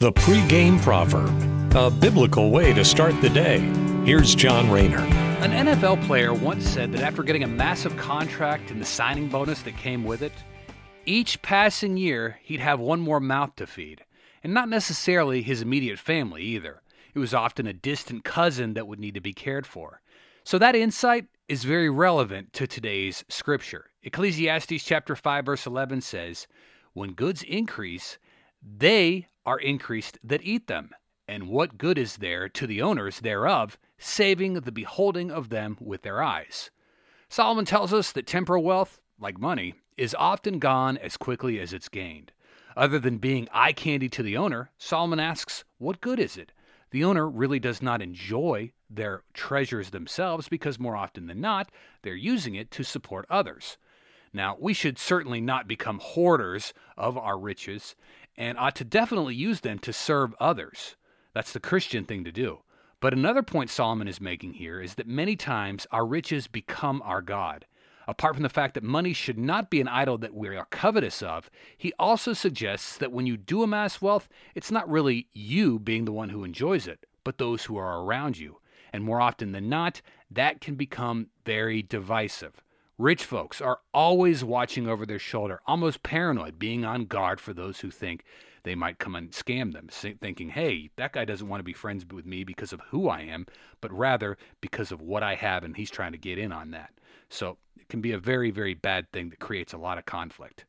The pregame proverb, a biblical way to start the day. Here's John Rayner. An NFL player once said that after getting a massive contract and the signing bonus that came with it, each passing year he'd have one more mouth to feed, and not necessarily his immediate family either. It was often a distant cousin that would need to be cared for. So that insight is very relevant to today's scripture. Ecclesiastes chapter 5 verse 11 says, "When goods increase, they are increased that eat them. And what good is there to the owners thereof, saving the beholding of them with their eyes? Solomon tells us that temporal wealth, like money, is often gone as quickly as it's gained. Other than being eye candy to the owner, Solomon asks, What good is it? The owner really does not enjoy their treasures themselves because more often than not, they're using it to support others. Now, we should certainly not become hoarders of our riches and ought to definitely use them to serve others. That's the Christian thing to do. But another point Solomon is making here is that many times our riches become our God. Apart from the fact that money should not be an idol that we are covetous of, he also suggests that when you do amass wealth, it's not really you being the one who enjoys it, but those who are around you. And more often than not, that can become very divisive. Rich folks are always watching over their shoulder, almost paranoid, being on guard for those who think they might come and scam them, thinking, hey, that guy doesn't want to be friends with me because of who I am, but rather because of what I have, and he's trying to get in on that. So it can be a very, very bad thing that creates a lot of conflict.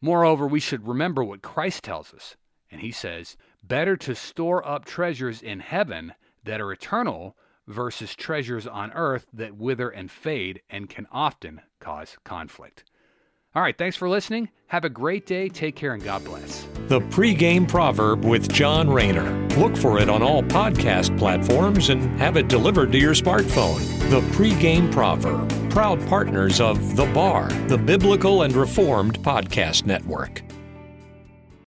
Moreover, we should remember what Christ tells us, and he says, better to store up treasures in heaven that are eternal versus treasures on earth that wither and fade and can often cause conflict. All right, thanks for listening. Have a great day. Take care and God bless. The pregame proverb with John Rayner. Look for it on all podcast platforms and have it delivered to your smartphone. The pregame proverb. Proud partners of The Bar, the Biblical and Reformed Podcast Network.